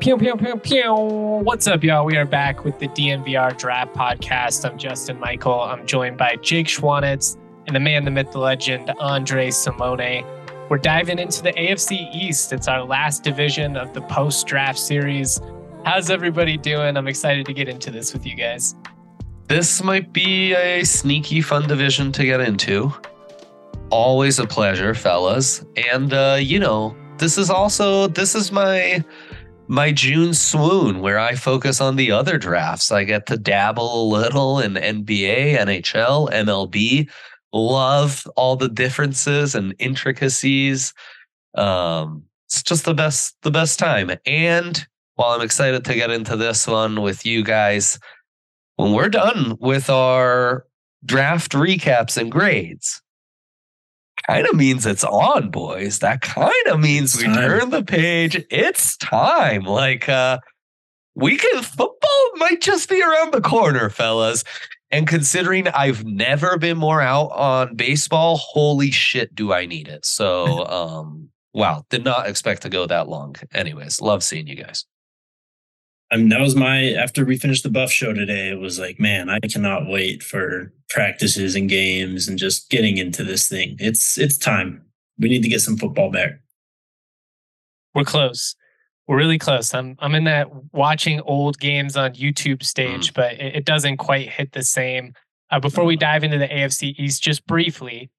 Pew, pew, pew, pew. What's up, y'all? We are back with the DNVR Draft Podcast. I'm Justin Michael. I'm joined by Jake Schwanitz and the man, the myth, the legend, Andre Simone. We're diving into the AFC East. It's our last division of the post draft series. How's everybody doing? I'm excited to get into this with you guys. This might be a sneaky fun division to get into. Always a pleasure, fellas. And uh, you know, this is also this is my my June swoon where I focus on the other drafts. I get to dabble a little in NBA, NHL, MLB. Love all the differences and intricacies. Um, it's just the best, the best time. And while I'm excited to get into this one with you guys, when we're done with our draft recaps and grades, kind of means it's on, boys. That kind of means we turn the page. It's time. Like uh we can football might just be around the corner, fellas. And considering I've never been more out on baseball, holy shit, do I need it. So um wow, did not expect to go that long. Anyways, love seeing you guys. I mean, that was my after we finished the buff show today. It was like, man, I cannot wait for practices and games and just getting into this thing. It's it's time. We need to get some football back. We're close. We're really close. I'm I'm in that watching old games on YouTube stage, mm. but it, it, doesn't quite hit the same. Uh, before we dive into the AFC East, just briefly,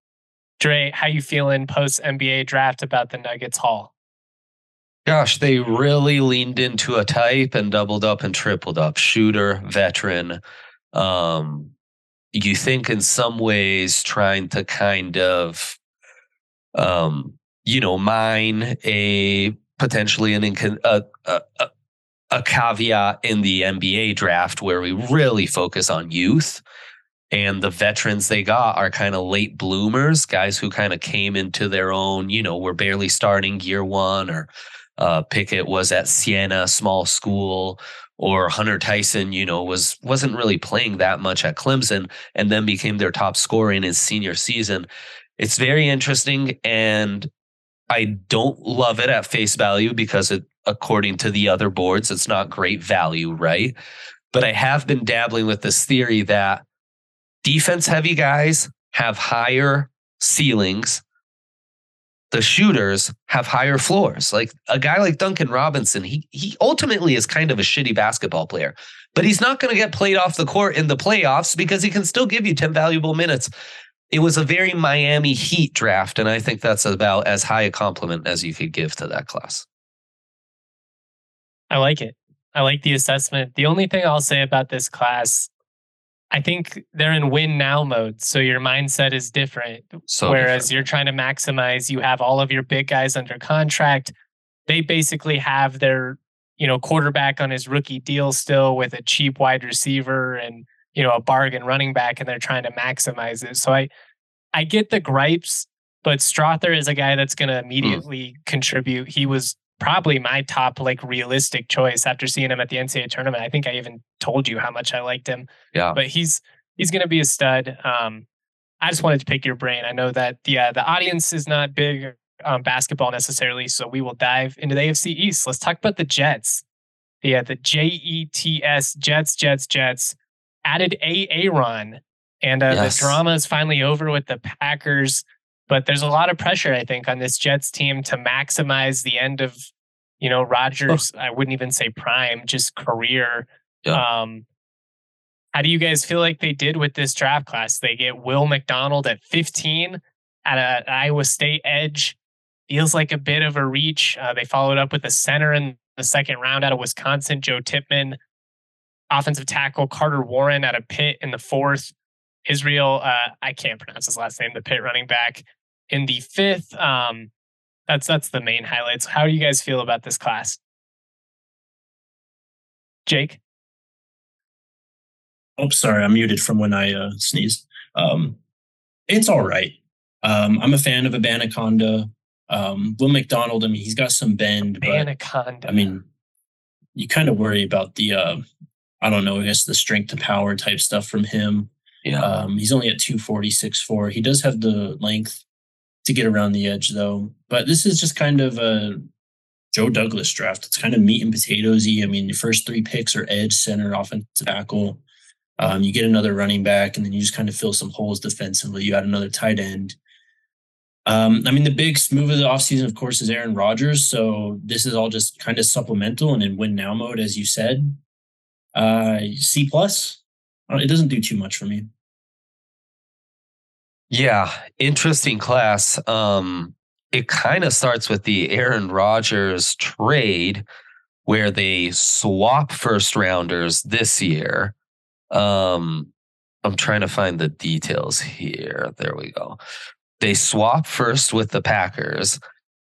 Dre, how you feeling post NBA draft about the Nuggets haul? Gosh, they really leaned into a type and doubled up and tripled up. Shooter, veteran. Um, you think in some ways trying to kind of, um, you know, mine a potentially an a, a, a caveat in the NBA draft where we really focus on youth. And the veterans they got are kind of late bloomers, guys who kind of came into their own, you know, were barely starting year one or uh, Pickett was at Siena small school, or Hunter Tyson, you know, was wasn't really playing that much at Clemson, and then became their top scorer in his senior season. It's very interesting, and I don't love it at face value because it, according to the other boards, it's not great value, right? But I have been dabbling with this theory that defense heavy guys have higher ceilings the shooters have higher floors. Like a guy like Duncan Robinson, he he ultimately is kind of a shitty basketball player, but he's not going to get played off the court in the playoffs because he can still give you 10 valuable minutes. It was a very Miami Heat draft, and I think that's about as high a compliment as you could give to that class. I like it. I like the assessment. The only thing I'll say about this class I think they're in win now mode. So your mindset is different. So Whereas different. you're trying to maximize, you have all of your big guys under contract. They basically have their, you know, quarterback on his rookie deal still with a cheap wide receiver and, you know, a bargain running back, and they're trying to maximize it. So I I get the gripes, but Strawther is a guy that's gonna hmm. immediately mm. contribute. He was probably my top like realistic choice after seeing him at the NCAA tournament. I think I even told you how much I liked him. Yeah. But he's he's going to be a stud. Um, I just wanted to pick your brain. I know that the uh, the audience is not big on basketball necessarily, so we will dive into the AFC East. Let's talk about the Jets. Yeah, the J E T S Jets Jets Jets added a Aaron, and uh, yes. the drama is finally over with the Packers But there's a lot of pressure, I think, on this Jets team to maximize the end of, you know, Rodgers. Oh. I wouldn't even say prime, just career. Yeah. Um, how do you guys feel like they did with this draft class? They get Will McDonald at 15 at an Iowa State edge. Feels like a bit of a reach. Uh, they followed up with a center in the second round out of Wisconsin, Joe Tippmann. Offensive tackle Carter Warren at a Pitt in the fourth. Israel, uh, I can't pronounce his last name, the Pitt running back in the fifth. Um, that's that's the main highlights. How do you guys feel about this class? Jake? Oh, sorry, I'm muted from when I uh, sneezed. Um, it's all right. Um, I'm a fan of Abanikanda. Um, Will McDonald, I mean, he's got some bend. Anaconda. I mean, you kind of worry about the, uh, I don't know, I guess the strength to power type stuff from him. Yeah. Um, he's only at 246 4. He does have the length to get around the edge, though. But this is just kind of a Joe Douglas draft. It's kind of meat and potatoesy. I mean, the first three picks are edge, center, offensive tackle. Um, you get another running back, and then you just kind of fill some holes defensively. You add another tight end. Um, I mean, the big move of the offseason, of course, is Aaron Rodgers. So this is all just kind of supplemental and in win now mode, as you said. Uh, C plus. It doesn't do too much for me. Yeah, interesting class. Um, it kind of starts with the Aaron Rodgers trade, where they swap first rounders this year um, I'm trying to find the details here. There we go. They swap first with the Packers,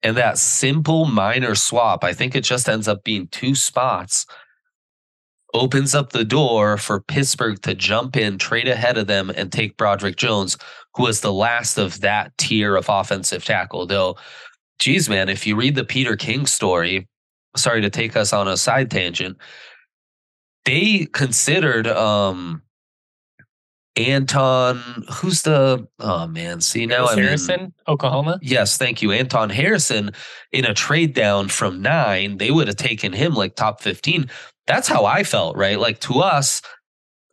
and that simple minor swap, I think it just ends up being two spots, opens up the door for Pittsburgh to jump in, trade ahead of them, and take Broderick Jones, who was the last of that tier of offensive tackle. Though, geez, man, if you read the Peter King story, sorry to take us on a side tangent, they considered um Anton, who's the oh man, see now I'm Harrison, in, Oklahoma. Yes, thank you. Anton Harrison in a trade down from nine, they would have taken him like top 15. That's how I felt, right? Like to us,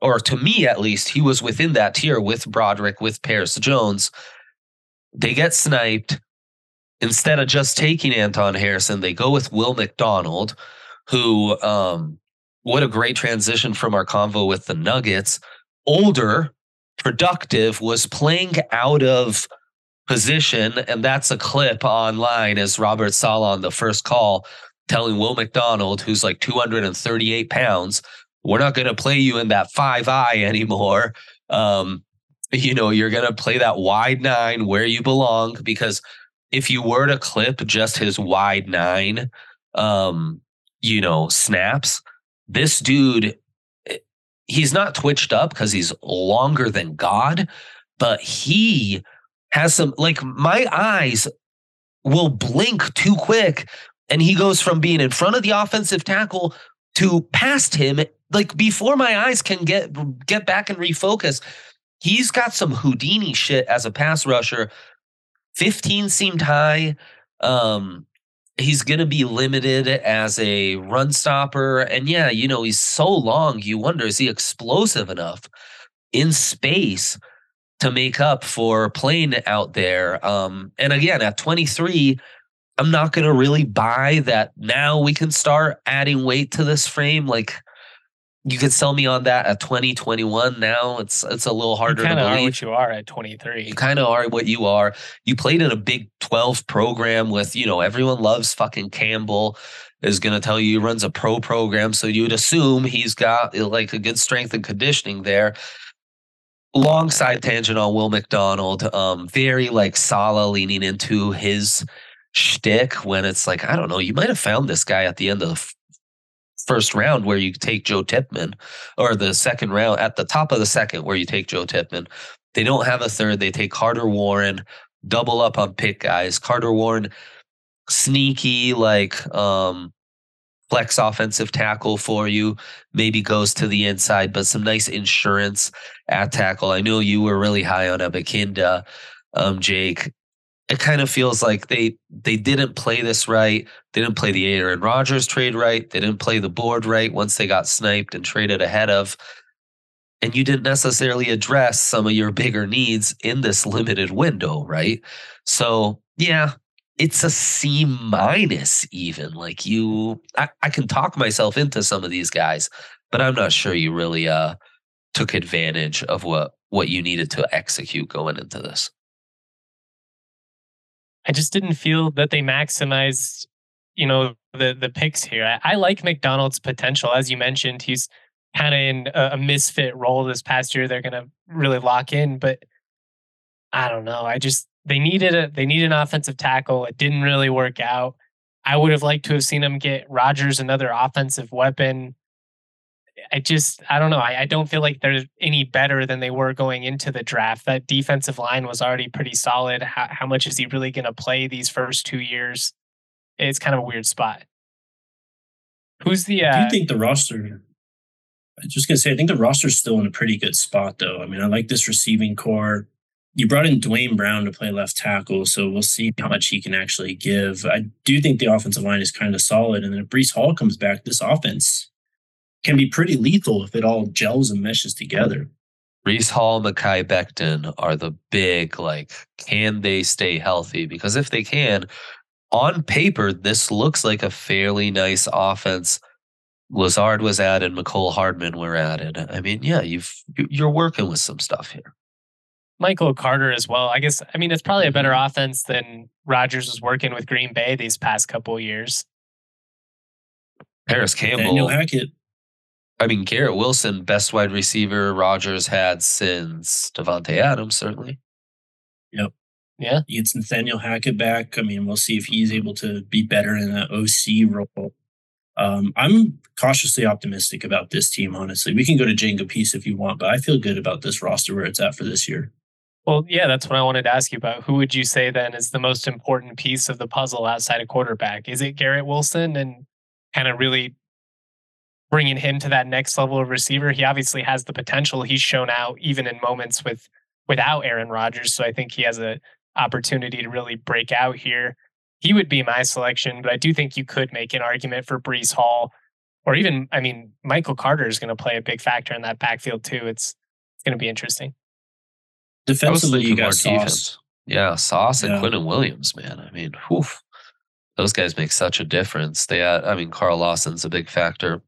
or to me at least, he was within that tier with Broderick, with Paris Johnson. They get sniped. Instead of just taking Anton Harrison, they go with Will McDonald, who um what a great transition from our convo with the Nuggets. Older, productive, was playing out of position. And that's a clip online as Robert Saleh on the first call telling Will McDonald, who's like 238 pounds, we're not going to play you in that five eye anymore. Um, you know, you're going to play that wide nine where you belong because if you were to clip just his wide nine, um, you know, snaps, this dude, eh, he's not twitched up because he's longer than God, but he has some, like, my eyes will blink too quick. And he goes from being in front of the offensive tackle to past him, like before my eyes can get get back and refocus. He's got some Houdini shit as a pass rusher. 15 seemed high. Um, he's going to be limited as a run stopper. And yeah, you know, he's so long, you wonder, is he explosive enough in space to make up for playing out there? Um, and again, at 23, I'm not going to really buy that now we can start adding weight to this frame. Like, you could sell me on that at 2021 now it's it's a little harder you to believe are what you are at 23 you kind of are what you are. You played in a big 12 program with you know everyone loves fucking campbell is going to tell you he runs a pro program so you'd assume he's got uh, like a good strength and conditioning there. Long side tangent on will mcdonald um very like Saleh leaning into his shtick when it's like i don't know you might have found this guy at the end of the first round where you take Joe Tippmann, or the second round at the top of the second where you take Joe Tippmann. They don't have a third. They take Carter Warren, double up on Pitt guys. Carter Warren, sneaky like um, flex offensive tackle for you. Maybe goes to the inside, but some nice insurance at tackle. I know you were really high on Abanikanda, um, Jake it kind of feels like they they didn't play this right. They didn't play the Aaron Rodgers trade right. They didn't play the board right once they got sniped and traded ahead of. and you didn't necessarily address some of your bigger needs in this limited window, right? So, yeah, it's a C minus even. Like you I, I can talk myself into some of these guys, but I'm not sure you really uh took advantage of what what you needed to execute going into this. I just didn't feel that they maximized, you know, the the picks here. I, I like McDonald's potential, as you mentioned. He's kind of in a, a, misfit role this past year. They're going to really lock in, but I don't know. I just they needed a they needed an offensive tackle. It didn't really work out. I would have liked to have seen them get Rogers another offensive weapon. I just I don't know. I, I don't feel like they're any better than they were going into the draft. That defensive line was already pretty solid. How, how much is he really going to play these first two years? It's kind of a weird spot. Who's the? Uh, Do you think the roster? I'm just gonna say, I think the roster's still in a pretty good spot, though. I mean, I like this receiving core you brought in Duane Brown to play left tackle, so we'll see how much he can actually give. I do think the offensive line is kind of solid, and then if Breece Hall comes back, this offense can be pretty lethal if it all gels and meshes together. Breece Hall, Mekhi Becton are the big like, can they stay healthy? Because if they can, on paper, this looks like a fairly nice offense. Lazard was added, Mecole Hardman were added. I mean, yeah, you've you're working with some stuff here. Michael Carter as well. I guess I mean it's probably a better offense than Rodgers was working with Green Bay these past couple years. Parris Campbell. Daniel Hackett. I mean Garrett Wilson, best wide receiver Rodgers had since Davante Adams, certainly. Yep. Yeah. He gets Nathaniel Hackett back. I mean, we'll see if he's able to be better in that OC role. Um, I'm cautiously optimistic about this team, honestly. We can go to Jenga piece if you want, but I feel good about this roster where it's at for this year. Well, yeah, that's what I wanted to ask you about. Who would you say then is the most important piece of the puzzle outside of quarterback? Is it Garrett Wilson and kind of really bringing him to that next level of receiver? He obviously has the potential. He's shown out even in moments with without Aaron Rodgers, so I think he has a opportunity to really break out here. He would be my selection, but I do think you could make an argument for Breece Hall, or even, I mean, Michael Carter is going to play a big factor in that backfield too. It's it's going to be interesting. Defensively, you got Sauce. Defense. Yeah, Sauce and yeah. Quinnen Williams, man. I mean, whew, those guys make such a difference. They, had, I mean, Carl Lawson's a big factor.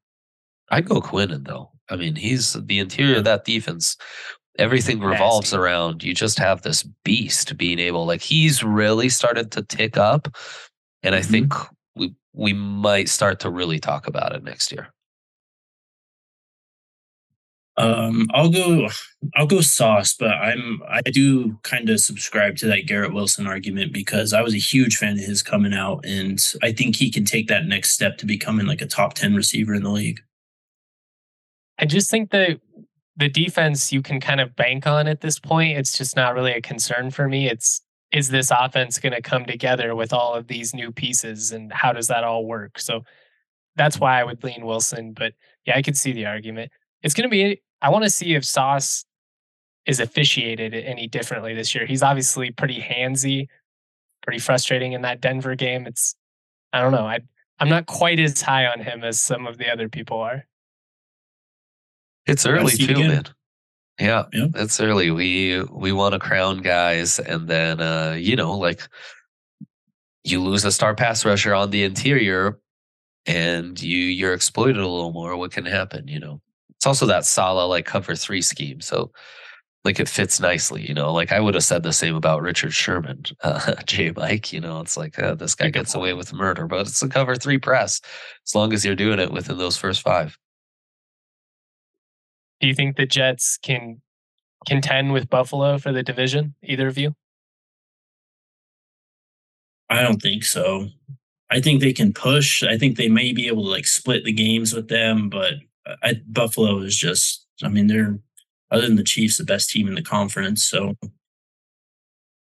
I'd go Quinnen though. I mean, he's the interior of that defense. Everything revolves Nasty. around you. Just have this beast being able, like, he's really started to tick up, and I mm-hmm. think we we might start to really talk about it next year. Um, I'll go, I'll go sauce, but I'm, I do kind of subscribe to that Garrett Wilson argument because I was a huge fan of his coming out, and I think he can take that next step to becoming like a top ten receiver in the league. I just think that the defense you can kind of bank on at this point. It's just not really a concern for me. It's is this offense going to come together with all of these new pieces, and how does that all work? So that's why I would lean Wilson. But yeah, I could see the argument. It's going to be I want to see if Sauce is officiated any differently this year. He's obviously pretty handsy, pretty frustrating in that Denver game. It's I don't know. I I'm not quite as high on him as some of the other people are. It's early too, man. Yeah, yeah, it's early. We we want to crown guys, and then uh, you know, like you lose a star pass rusher on the interior, and you you're exploited a little more. What can happen? You know, it's also that Saleh like cover three scheme. So like it fits nicely, you know. Like I would have said the same about Richard Sherman, uh, J Mike. You know, it's like uh, this guy gets away with murder, but it's a cover three press as long as you're doing it within those first five. Do you think the Jets can contend with Buffalo for the division? Either of you? I don't think so. I think they can push. I think they may be able to like split the games with them, but I, Buffalo is just, I mean, they're other than the Chiefs, the best team in the conference. So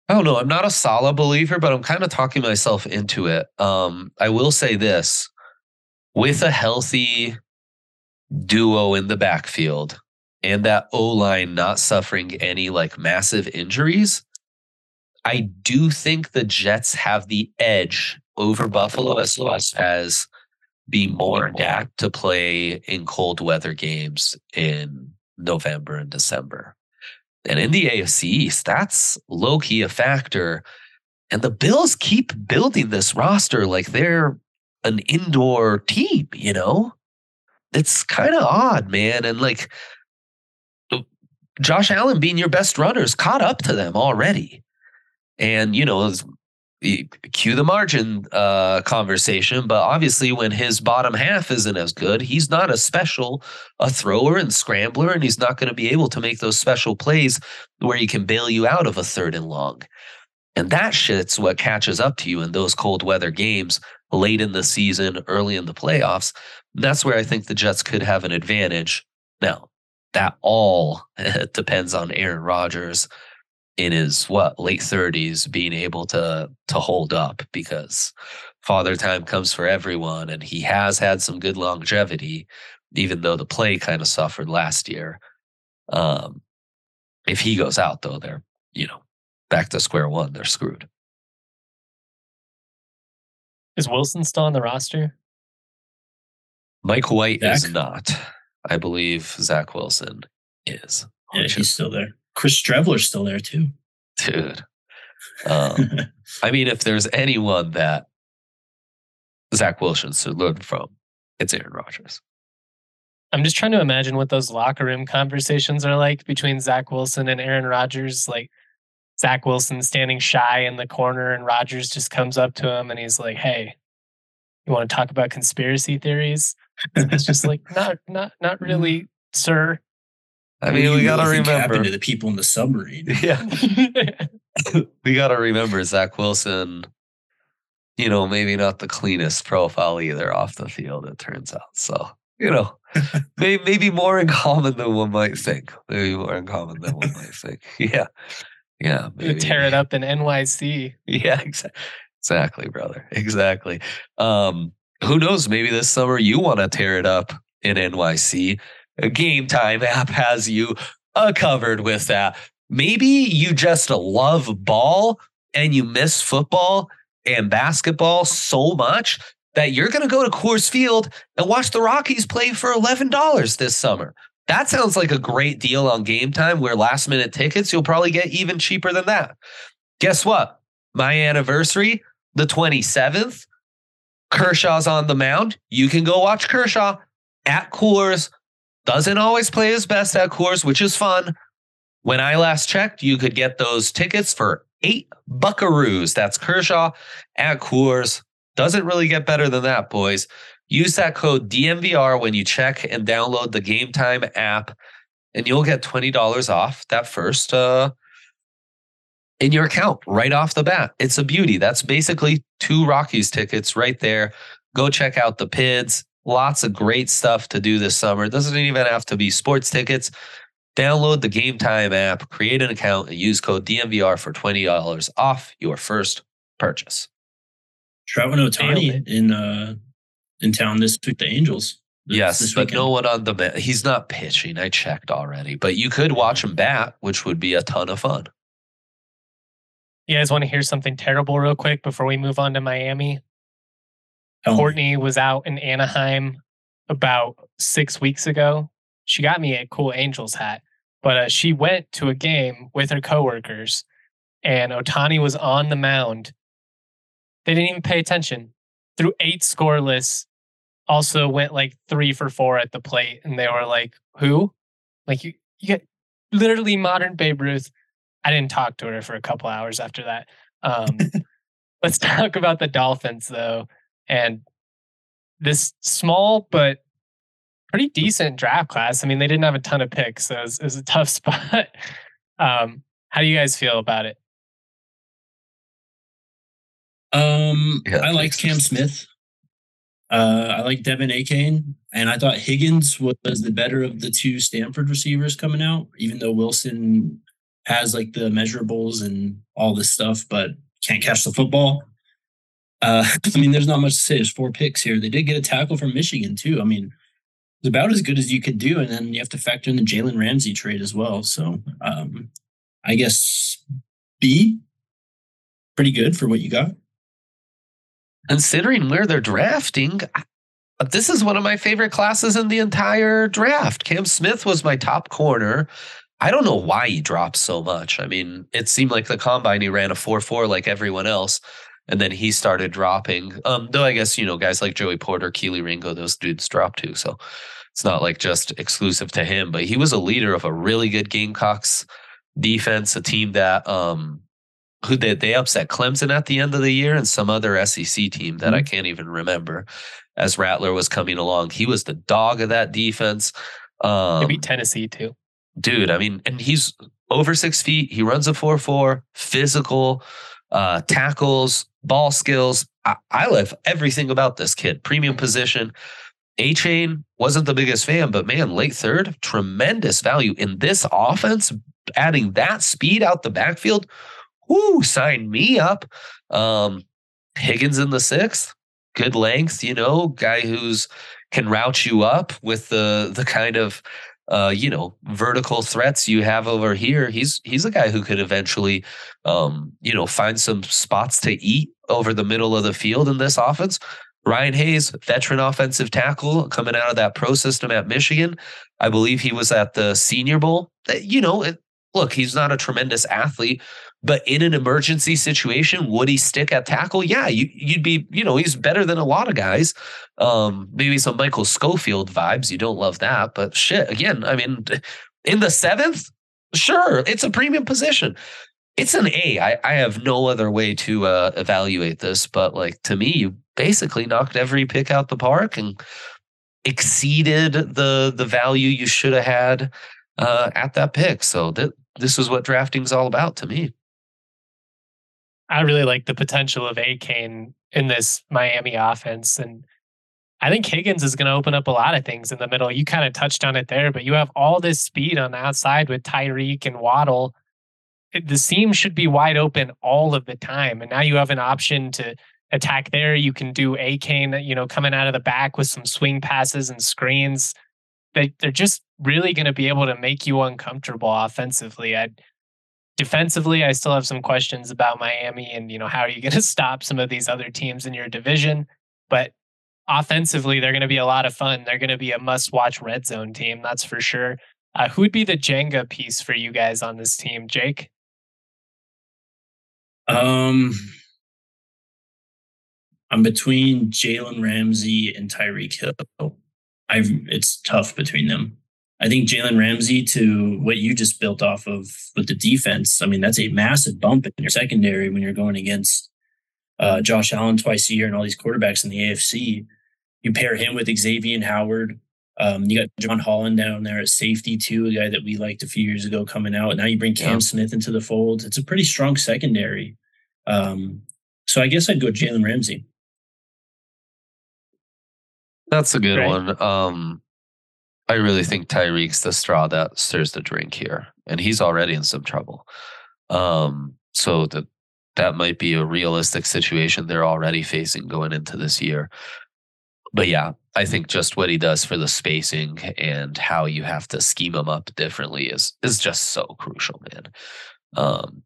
I don't know. I'm not a Saleh believer, but I'm kind of talking myself into it. Um, I will say this with a healthy duo in the backfield and that O line not suffering any like massive injuries, I do think the Jets have the edge over Buffalo as well as be more adapt to play in cold weather games in November and December. And in the AFC East, that's low key a factor. And the Bills keep building this roster like they're an indoor team, you know? It's kind of odd, man. And like Josh Allen being your best runners caught up to them already. And, you know, cue the margin uh, conversation, but obviously when his bottom half isn't as good, he's not a special a thrower and scrambler, and he's not going to be able to make those special plays where he can bail you out of a third and long. And that shit's what catches up to you in those cold weather games late in the season, early in the playoffs. That's where I think the Jets could have an advantage. Now, that all depends on Aaron Rodgers in his what late 30s being able to to hold up because father time comes for everyone and he has had some good longevity even though the play kind of suffered last year. Um if he goes out though they're you know back to square one they're screwed. Is wilson still on the roster? Mike white Zach? is not i believe zach wilson is yeah he's still there Chris Streveler's still there too. Dude. Um, I mean, if there's anyone that Zach Wilson should learn from, it's Aaron Rodgers. I'm just trying to imagine what those locker room conversations are like between Zach Wilson and Aaron Rodgers. Like Zach Wilson standing shy in the corner, and Rodgers just comes up to him and he's like, "Hey, you want to talk about conspiracy theories?" It's just like, "Not, not, not really, sir." I mean, we got to remember happened to the people in the submarine. Yeah, we got to remember Zach Wilson. You know, maybe not the cleanest profile either off the field. It turns out, so you know, maybe, maybe more in common than one might think. Maybe more in common than one might think. Yeah, yeah. Maybe. Tear it up in NYC. Yeah, exactly. Exactly, brother. Exactly. Um, who knows? Maybe this summer you want to tear it up in NYC Game Time app has you uh, covered with that. Maybe you just love ball and you miss football and basketball so much that you're going to go to Coors Field and watch the Rockies play for $11 this summer. That sounds like a great deal on game time where last minute tickets you'll probably get even cheaper than that. Guess what? My anniversary, the 27th, Kershaw's on the mound. You can go watch Kershaw at Coors doesn't always play his best at Coors, which is fun. When I last checked, you could get those tickets for eight buckaroos. That's Kershaw at Coors. Doesn't really get better than that, boys. Use that code DNVR when you check and download the Game Time app, and you'll get $20 off that first uh, in your account right off the bat. It's a beauty. That's basically two Rockies tickets right there. Go check out the PIDs. Lots of great stuff to do this summer. It doesn't even have to be sports tickets. Download the Game Time app, create an account, and use code DNVR for $20 off your first purchase. Trout and Ohtani in uh, in town this week, the Angels. This, yes, this but no one on the he's not pitching. I checked already, but you could watch him bat, which would be a ton of fun. You guys want to hear something terrible real quick before we move on to Miami? Oh. Courtney was out in Anaheim about six weeks ago. She got me a cool Angels hat, but uh, she went to a game with her coworkers, and Ohtani was on the mound. They didn't even pay attention. Threw eight scoreless, also went like three for four at the plate, and they were like, "Who? Like you? You get literally modern Babe Ruth." I didn't talk to her for a couple hours after that. Um, let's talk about the Dolphins, though. And this small but pretty decent draft class. I mean, they didn't have a ton of picks, so it was, it was a tough spot. um, how do you guys feel about it? Um, yeah, I like Cam Smith. Uh, I like De'Von Achane, and I thought Higgins was the better of the two Stanford receivers coming out, even though Wilson has like the measurables and all this stuff, but can't catch the football. Uh, I mean, there's not much to say. There's four picks here. They did get a tackle from Michigan too. I mean, it's about as good as you could do, and then you have to factor in the Jalen Ramsey trade as well. So, um, I guess B, pretty good for what you got. Considering where they're drafting, this is one of my favorite classes in the entire draft. Cam Smith was my top corner. I don't know why he dropped so much. I mean, it seemed like the combine he ran a 4 4 like everyone else. And then he started dropping. Um, though I guess, you know, guys like Joey Porter, Kelee Ringo, those dudes dropped too. So it's not like just exclusive to him, but he was a leader of a really good Gamecocks defense, a team that um who they, they upset Clemson at the end of the year and some other SEC team that mm-hmm. I can't even remember as Rattler was coming along. He was the dog of that defense. Um, Maybe Tennessee too. Dude, I mean, and he's over six feet. He runs a 4 4, physical, uh, tackles, ball skills. I, I love everything about this kid. Premium position. Achane wasn't the biggest fan, but man, late third, tremendous value in this offense. Adding that speed out the backfield, whoo, sign me up. Um, Higgins in the sixth, good length, you know, guy who's can route you up with the the kind of uh, you know, vertical threats you have over here. He's he's a guy who could eventually um, you know, find some spots to eat over the middle of the field in this offense. Ryan Hayes, veteran offensive tackle coming out of that pro system at Michigan. I believe he was at the Senior Bowl. You know, it, look, he's not a tremendous athlete, but in an emergency situation, would he stick at tackle? Yeah, you, would be, you know, he's better than a lot of guys. Um, maybe some Michael Schofield vibes. You don't love that, but shit, again, I mean, in the seventh, sure, it's a premium position. It's an A. I, I have no other way to uh, evaluate this, but like to me, you basically knocked every pick out the park and exceeded the the value you should have had uh, at that pick. So that this is what drafting's all about to me. I really like the potential of Achane in this Miami offense. And I think Higgins is going to open up a lot of things in the middle. You kind of touched on it there, but you have all this speed on the outside with Tyreek and Waddle. The seam should be wide open all of the time. And now you have an option to attack there. You can do Achane, you know, coming out of the back with some swing passes and screens. They, they're just really going to be able to make you uncomfortable offensively. I defensively, I still have some questions about Miami and, you know, how are you going to stop some of these other teams in your division? But offensively, they're going to be a lot of fun. They're going to be a must watch red zone team, that's for sure. Uh, who would be the Jenga piece for you guys on this team, Jake? Um, I'm between Jalen Ramsey and Tyreek Hill. I've it's tough between them. I think Jalen Ramsey to what you just built off of with the defense. I mean, that's a massive bump in your secondary when you're going against uh, Josh Allen twice a year and all these quarterbacks in the AFC. You pair him with Xavien Howard. Um, you got Jevon Holland down there at safety too, a guy that we liked a few years ago coming out. Now you bring Cam yeah. Smith into the fold. It's a pretty strong secondary. Um, so I guess I'd go Jalen Ramsey. That's a good right. one. Um, I really think Tyreek's the straw that stirs the drink here, and he's already in some trouble. Um, so that that might be a realistic situation they're already facing going into this year. But yeah, I think just what he does for the spacing and how you have to scheme him up differently is is just so crucial, man. Um,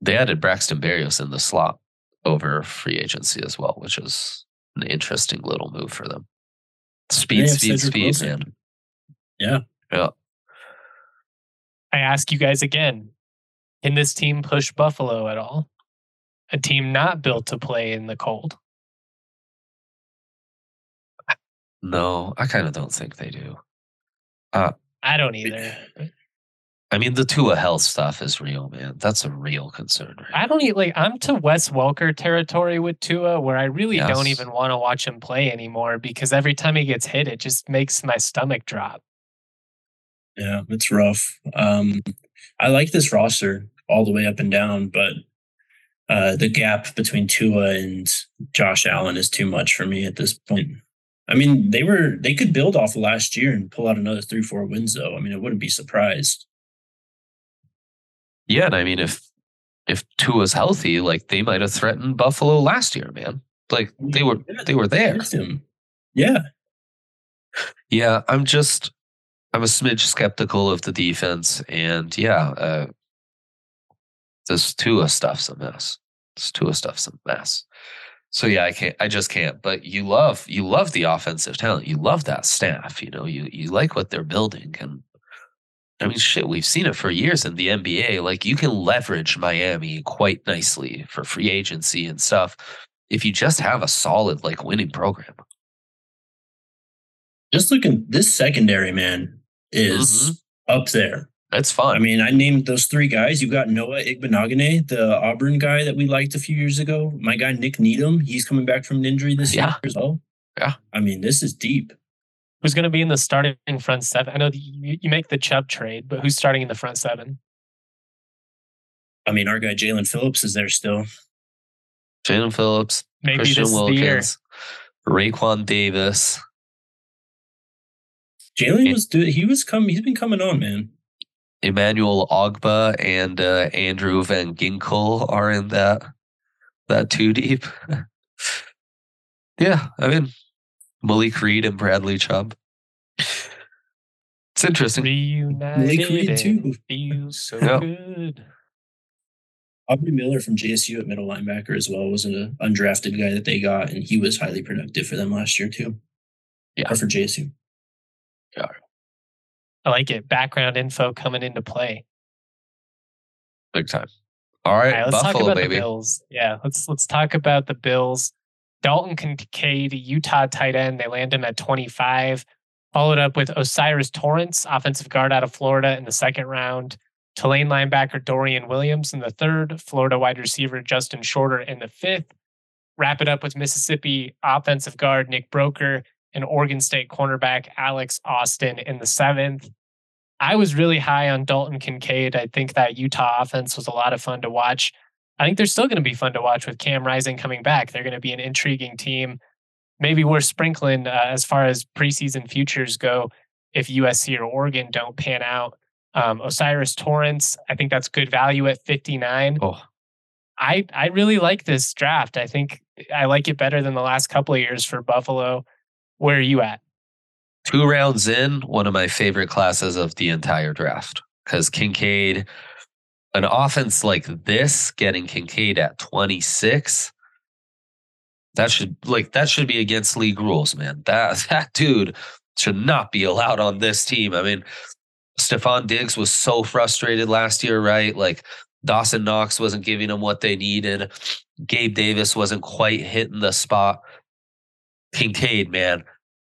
they added Braxton Berrios in the slot over free agency as well, which is an interesting little move for them. Speed, speed, speed, Wilson. man. Yeah. Yeah. I ask you guys again can this team push Buffalo at all? A team not built to play in the cold? No, I kind of don't think they do. Uh, I don't either. I mean, the Tua health stuff is real, man. That's a real concern. Right? I don't like. I'm to Wes Welker territory with Tua, where I really yes. don't even want to watch him play anymore because every time he gets hit, it just makes my stomach drop. Yeah, it's rough. Um, I like this roster all the way up and down, but uh, the gap between Tua and Josh Allen is too much for me at this point. I mean, they were they could build off of last year and pull out another three, four wins though. I mean, I wouldn't be surprised. Yeah, and I mean if if Tua's healthy, like they might have threatened Buffalo last year, man. Like they were yeah, they were there. Yeah. Yeah, I'm just I'm a smidge skeptical of the defense, and yeah, uh, this Tua stuff's a mess. This Tua stuff's a mess. So yeah, I can't. I just can't. But you love you love the offensive talent. You love that staff. You know, you you like what they're building, and I mean, shit, we've seen it for years in the NBA. Like you can leverage Miami quite nicely for free agency and stuff if you just have a solid like winning program. Just looking, this secondary man is mm-hmm. up there. That's fun. I mean, I named those three guys. You've got Noah Igbinoghene, the Auburn guy that we liked a few years ago. My guy Nik Needham, he's coming back from an injury this yeah. year as well. Yeah. I mean, this is deep. Who's going to be in the starting front seven? I know you, you make the Chubb trade, but who's starting in the front seven? I mean, our guy Jaelan Phillips is there still. Jaelan Phillips, Maybe Christian Wilkins, Raekwon Davis. Jalen was he was coming. He's been coming on, man. Emmanuel Ogbah and uh, Andrew Van Ginkel are in that that two deep. yeah, I mean Malik Reed and Bradley Chubb. It's interesting. Reunited Malik Reed too. Feels so yep. good. Aubrey Miller from JSU at middle linebacker as well was an undrafted guy that they got, and he was highly productive for them last year too. Yeah, or for JSU. Yeah, I like it. Background info coming into play. Big time. All right, All right let's Buffalo, talk about baby. the Bills. Yeah, let's let's talk about the Bills. Dalton Kincaid, the Utah tight end. They land him at 25. Followed up with O'Cyrus Torrence, offensive guard out of Florida in the second round. Tulane linebacker Dorian Williams in the third. Florida wide receiver Justin Shorter in the fifth. Wrap it up with Mississippi offensive guard Nick Broeker and Oregon State cornerback Alex Austin in the seventh. I was really high on Dalton Kincaid. I think that Utah offense was a lot of fun to watch. I think they're still going to be fun to watch with Cam Rising coming back. They're going to be an intriguing team. Maybe we're sprinkling uh, as far as preseason futures go if USC or Oregon don't pan out. Um, O'Cyrus Torrence, I think that's good value at 59. Oh. I I really like this draft. I think I like it better than the last couple of years for Buffalo. Where are you at? Two rounds in, one of my favorite classes of the entire draft because Kincaid, an offense like this, getting Kincaid at 26, that should like that should be against league rules, man. That that dude should not be allowed on this team. I mean, Stefon Diggs was so frustrated last year, right? Like Dawson Knox wasn't giving them what they needed. Gabe Davis wasn't quite hitting the spot. Kincaid, man,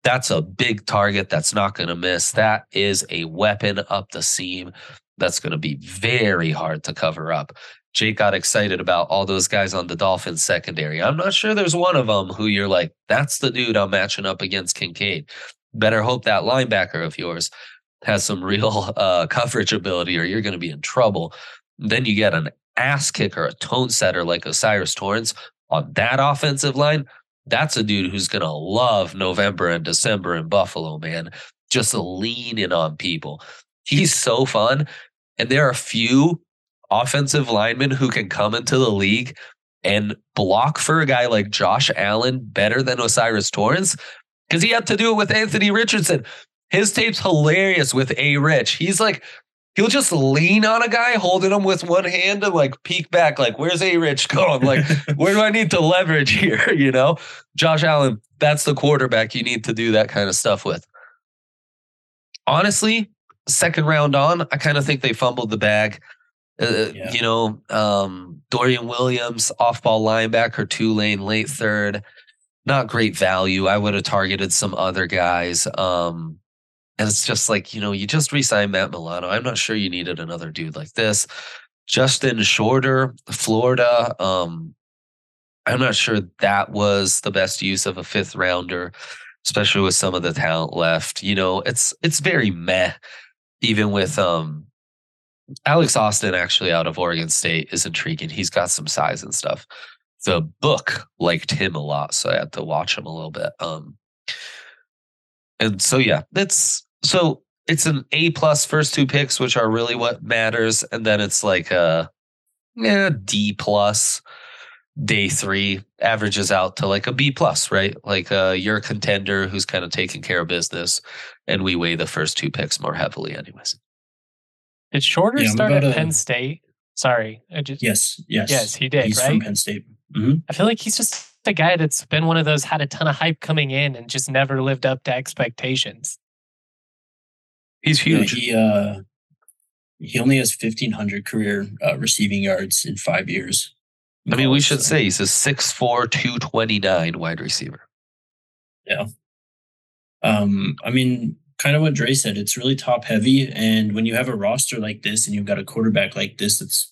that's a big target that's not going to miss. That is a weapon up the seam that's going to be very hard to cover up. Jake got excited about all those guys on the Dolphins secondary. I'm not sure there's one of them who you're like, that's the dude I'm matching up against Kincaid. Better hope that linebacker of yours has some real uh, coverage ability or you're going to be in trouble. Then you get an ass kicker, a tone setter like O'Cyrus Torrence on that offensive line that's a dude who's going to love November and December in Buffalo, man. Just leaning on people. He's so fun. And there are a few offensive linemen who can come into the league and block for a guy like Josh Allen better than O'Cyrus Torrence because he had to do it with Anthony Richardson. His tape's hilarious with A Rich. He's like he'll just lean on a guy, holding him with one hand and like peek back, like, where's A Rich going? Like, where do I need to leverage here? You know, Josh Allen, that's the quarterback you need to do that kind of stuff with. Honestly, second round on, I kind of think they fumbled the bag. Uh, yeah. You know, um, Dorian Williams, off ball linebacker, Tulane, late third. Not great value. I would have targeted some other guys. Um, and it's just like, you know, you just re-signed Matt Milano. I'm not sure you needed another dude like this. Justin Shorter, Florida. Um, I'm not sure that was the best use of a fifth rounder, especially with some of the talent left. You know, it's it's very meh, even with um Alex Austin actually out of Oregon State is intriguing. He's got some size and stuff. The book liked him a lot, so I had to watch him a little bit. Um and so yeah, that's so it's an A plus first two picks, which are really what matters, and then it's like a yeah, D plus day three averages out to like a B plus, right? Like uh, you're a contender who's kind of taking care of business, and we weigh the first two picks more heavily, anyways. Did Shorter yeah, start at a... Penn State? Sorry, I just yes, yes, yes, he did. He's right? from Penn State. Mm-hmm. I feel like he's just a guy that's been one of those had a ton of hype coming in and just never lived up to expectations. He's huge. He uh, he only has fifteen hundred career uh, receiving yards in five years. I mean, we should say he's a 6'4", 229 wide receiver. Yeah. Um, I mean, kind of what Dre said, it's really top heavy. And when you have a roster like this and you've got a quarterback like this, it's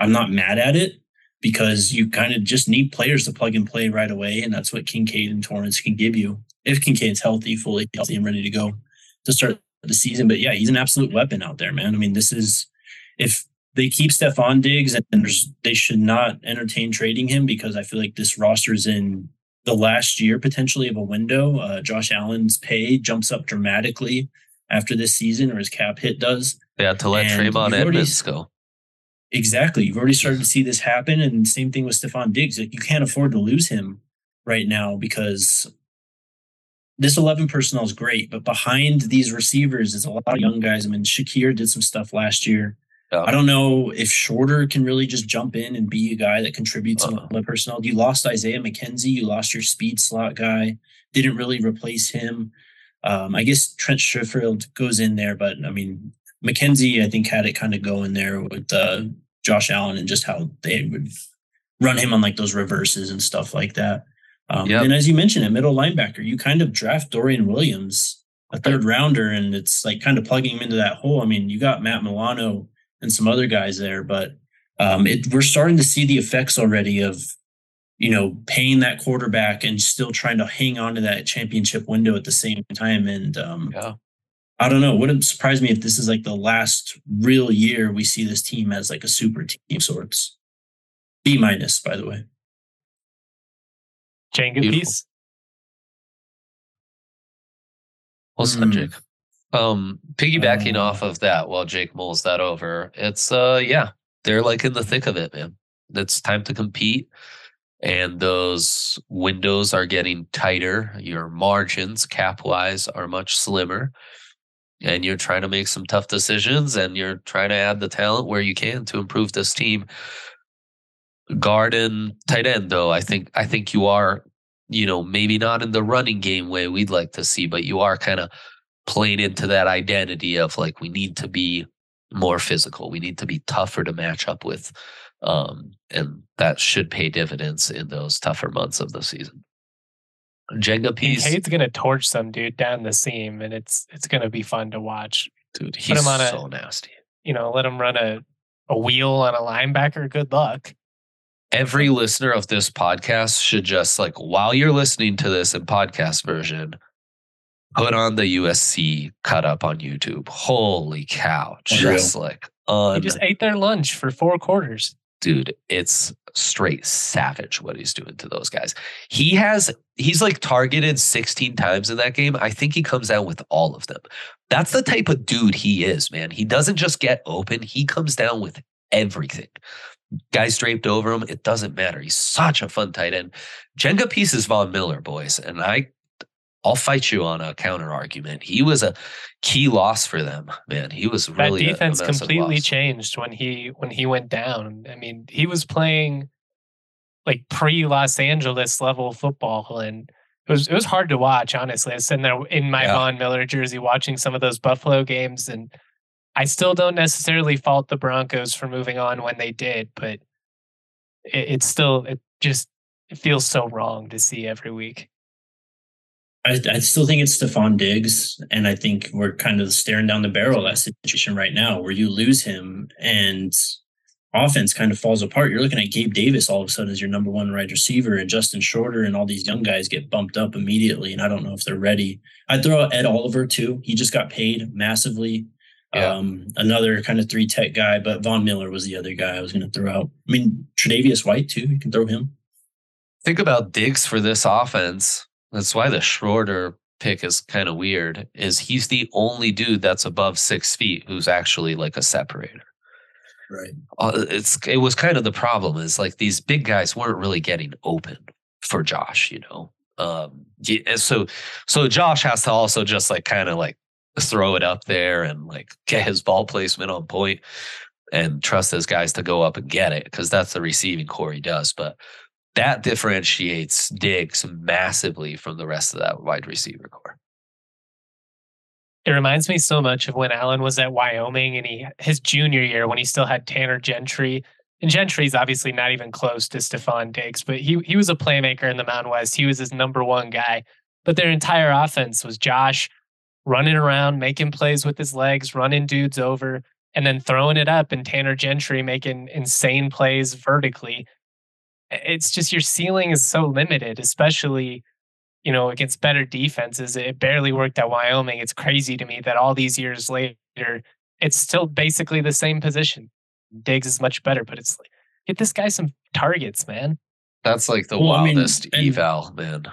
I'm not mad at it because you kind of just need players to plug and play right away. And that's what Kincaid and Torrence can give you. If Kincaid's healthy, fully healthy and ready to go to start the season. But yeah, he's an absolute weapon out there, man. I mean, this is if they keep Stefon Diggs and they should not entertain trading him because I feel like this roster is in the last year potentially of a window. Uh, Josh Allen's pay jumps up dramatically after this season, or his cap hit does. Yeah, to let and Tremaine Edmunds go. Exactly. You've already started to see this happen. And same thing with Stefon Diggs. Like you can't afford to lose him right now because this 11 personnel is great, but behind these receivers is a lot of young guys. I mean, Shakir did some stuff last year. I don't know if Shorter can really just jump in and be a guy that contributes uh-huh. the personnel. You lost Isaiah McKenzie, you lost your speed slot guy, didn't really replace him. Um, I guess Trent Sherfield goes in there, but I mean, McKenzie, I think, had it kind of go in there with uh, Josh Allen and just how they would run him on like those reverses and stuff like that. Um, yep. And as you mentioned, a middle linebacker, you kind of draft Dorian Williams, a third rounder, and it's like kind of plugging him into that hole. I mean, you got Matt Milano and some other guys there, but um, it, we're starting to see the effects already of, you know, paying that quarterback and still trying to hang on to that championship window at the same time. And um, yeah. I don't know. Wouldn't surprise me if this is like the last real year we see this team as like a super team of sorts. B minus, by the way. Jenga Beautiful. piece. Well said, mm. Jake. Um, piggybacking uh, off of that while Jake mulls that over, it's uh yeah, they're like in the thick of it, man. It's time to compete. And those windows are getting tighter. Your margins cap wise are much slimmer. And you're trying to make some tough decisions and you're trying to add the talent where you can to improve this team Garden tight end though i think i think you are you know maybe not in the running game way we'd like to see but you are kind of playing into that identity of like we need to be more physical we need to be tougher to match up with um, and that should pay dividends in those tougher months of the season. Jenga piece Kate's gonna torch some dude down the seam and it's it's gonna be fun to watch. Dude he's so a, nasty. you know let him run a a wheel on a linebacker good luck every listener of this podcast should just like while you're listening to this in podcast version put on the usc cut up on youtube. Holy cow. Just like un- he just ate their lunch for four quarters. Dude it's straight savage what he's doing to those guys. He has he's like targeted 16 times in that game. I think he comes down with all of them. That's the type of dude he is man. He doesn't just get open. He comes down with everything guys draped over him. It doesn't matter. He's such a fun tight end. Jenga piece is Von Miller, boys, and I, I'll fight you on a counter argument. He was a key loss for them, man. He was really that defense a, a completely loss. changed when he when he went down. I mean, he was playing like pre Los Angeles level football, and it was it was hard to watch. Honestly, I was sitting there in my yeah. Von Miller jersey watching some of those Buffalo games and I still don't necessarily fault the Broncos for moving on when they did, but it, it's still it just it feels so wrong to see every week. I, I still think it's Stefon Diggs, and I think we're kind of staring down the barrel of that situation right now, where you lose him and offense kind of falls apart. You're looking at Gabe Davis all of a sudden as your number one wide receiver, and Justin Shorter and all these young guys get bumped up immediately, and I don't know if they're ready. I'd throw out Ed Oliver too. He just got paid massively yeah. Um, another kind of three tech guy, but Von Miller was the other guy I was going to throw out. I mean, Tre'Davious White too. You can throw him. Think about Diggs for this offense. That's why the Schroeder pick is kind of weird. Is he's the only dude that's above six feet who's actually like a separator. Right. Uh, it's it was kind of the problem is like these big guys weren't really getting open for Josh. You know. Um. Yeah, so so Josh has to also just like kind of like throw it up there and like get his ball placement on point and trust those guys to go up and get it because that's the receiving corps he does. But that differentiates Diggs massively from the rest of that wide receiver corps. It reminds me so much of when Allen was at Wyoming and he his junior year when he still had Tanner Gentry. And Gentry's obviously not even close to Stefon Diggs, but he he was a playmaker in the Mountain West. He was his number one guy. But their entire offense was Josh running around, making plays with his legs, running dudes over, and then throwing it up, and Tanner Gentry making insane plays vertically. It's just your ceiling is so limited, especially you know, against better defenses. It barely worked at Wyoming. It's crazy to me that all these years later, it's still basically the same position. Diggs is much better, but it's like, get this guy some targets, man. That's like the well, wildest I mean, eval, man.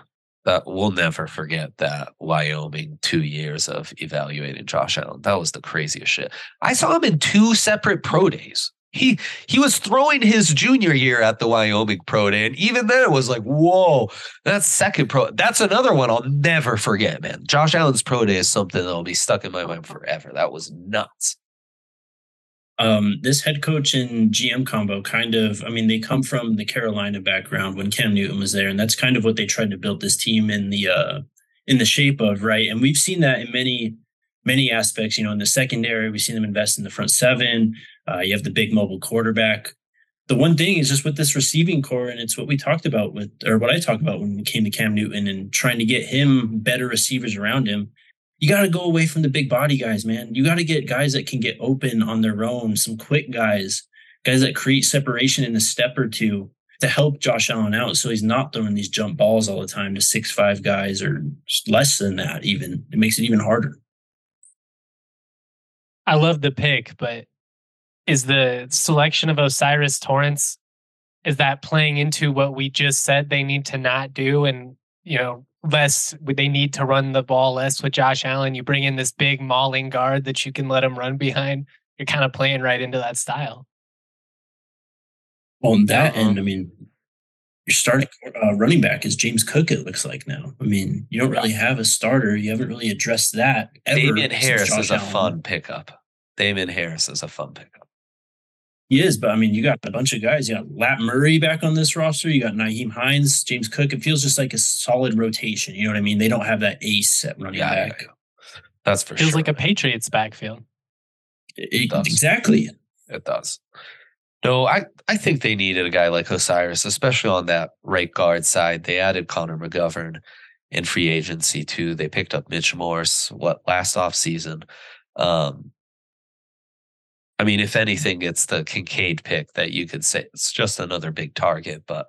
That we'll never forget that Wyoming two years of evaluating Josh Allen. That was the craziest shit. I saw him in two separate pro days. He he was throwing his junior year at the Wyoming Pro Day, and even then it was like, whoa, that's second pro. That's another one I'll never forget, man. Josh Allen's Pro Day is something that'll be stuck in my mind forever. That was nuts. Um, this head coach and GM combo kind of, I mean, they come from the Carolina background when Cam Newton was there, and that's kind of what they tried to build this team in the uh in the shape of, right? And we've seen that in many many aspects. You know, in the secondary, we've seen them invest in the front seven. Uh, you have the big mobile quarterback. The one thing is just with this receiving corps, and it's what we talked about with, or what I talked about when we came to Cam Newton and trying to get him better receivers around him. You got to go away from the big body guys, man. You got to get guys that can get open on their own, some quick guys, guys that create separation in a step or two to help Josh Allen out so he's not throwing these jump balls all the time to six five guys or less than that even. It makes it even harder. I love the pick, but is the selection of O'Cyrus Torrence is that playing into what we just said they need to not do and you know less would they need to run the ball less with Josh Allen? You bring in this big mauling guard that you can let him run behind. You're kind of playing right into that style. On that uh-huh. end I mean your starting uh, running back is James Cook it looks like now. I mean you don't really have a starter. You haven't really addressed that ever Damien Harris is a Allen. fun pickup. Damien Harris is a fun pickup he is, but I mean, you got a bunch of guys. You got Lat Murray back on this roster. You got Nyheim Hines, James Cook. It feels just like a solid rotation. You know what I mean? They don't have that ace at running yeah, back. Yeah, yeah. That's for feels sure. Feels like a Patriots backfield. It, it exactly. It does. No, I, I think they needed a guy like O'Cyrus, especially on that right guard side. They added Connor McGovern in free agency too. They picked up Mitch Morse what last off season. Um, I mean, if anything, it's the Kincaid pick that you could say it's just another big target, but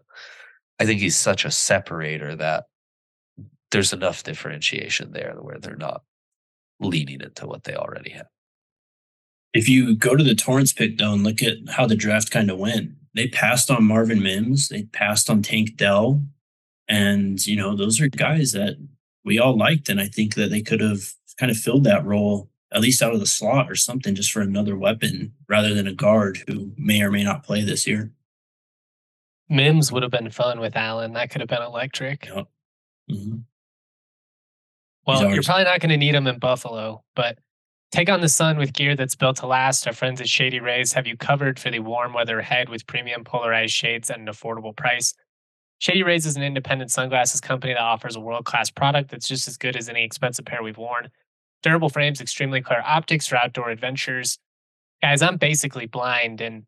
I think he's such a separator that there's enough differentiation there where they're not leaning into what they already have. If you go to the Torrence pick though and look at how the draft kind of went, they passed on Marvin Mims, they passed on Tank Dell, and you know those are guys that we all liked, and I think that they could have kind of filled that role at least out of the slot or something just for another weapon rather than a guard who may or may not play this year. Mims would have been fun with Allen. That could have been electric. Yep. Mm-hmm. Well, you're probably not going to need him in Buffalo, but take on the sun with gear that's built to last. Our friends at Shady Rays have you covered for the warm weather ahead with premium polarized shades at an affordable price. Shady Rays is an independent sunglasses company that offers a world class product that's just as good as any expensive pair we've worn durable frames, extremely clear optics for outdoor adventures. Guys, I'm basically blind and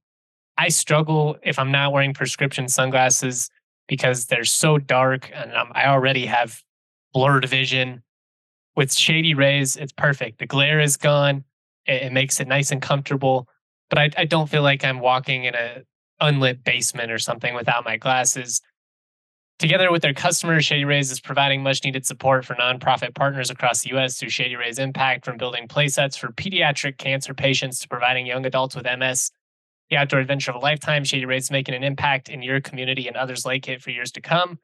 I struggle if I'm not wearing prescription sunglasses because they're so dark and I'm, I already have blurred vision. With shady rays, it's perfect. The glare is gone. It, it makes it nice and comfortable. But I, I don't feel like I'm walking in a unlit basement or something without my glasses. Together with their customers, Shady Rays is providing much needed support for nonprofit partners across the U.S. through Shady Rays Impact, from building playsets for pediatric cancer patients to providing young adults with MS. The outdoor adventure of a lifetime, Shady Rays is making an impact in your community and others like it for years to come.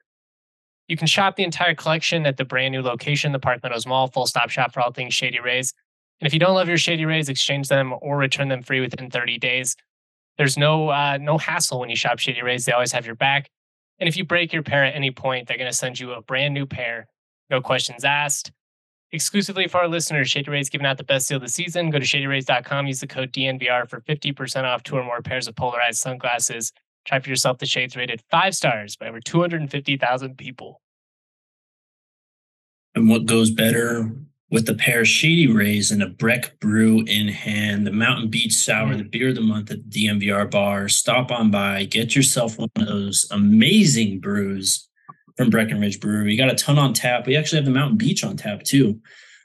You can shop the entire collection at the brand new location, the Park Meadows Mall, full stop shop for all things Shady Rays. And if you don't love your Shady Rays, exchange them or return them free within 30 days. There's no uh, no hassle when you shop Shady Rays. They always have your back. And if you break your pair at any point, they're going to send you a brand new pair, no questions asked. Exclusively for our listeners, Shady Rays giving out the best deal of the season. Go to shadyrays.com, use the code DNVR for 50% off two or more pairs of polarized sunglasses. Try for yourself. The Shades rated five stars by over 250,000 people. And what goes better with a pair of shady rays and a Breck brew in hand, the Mountain Beach Sour, the beer of the month at the DNVR bar. Stop on by, get yourself one of those amazing brews from Breckenridge Brewery. You got a ton on tap. We actually have the Mountain Beach on tap too.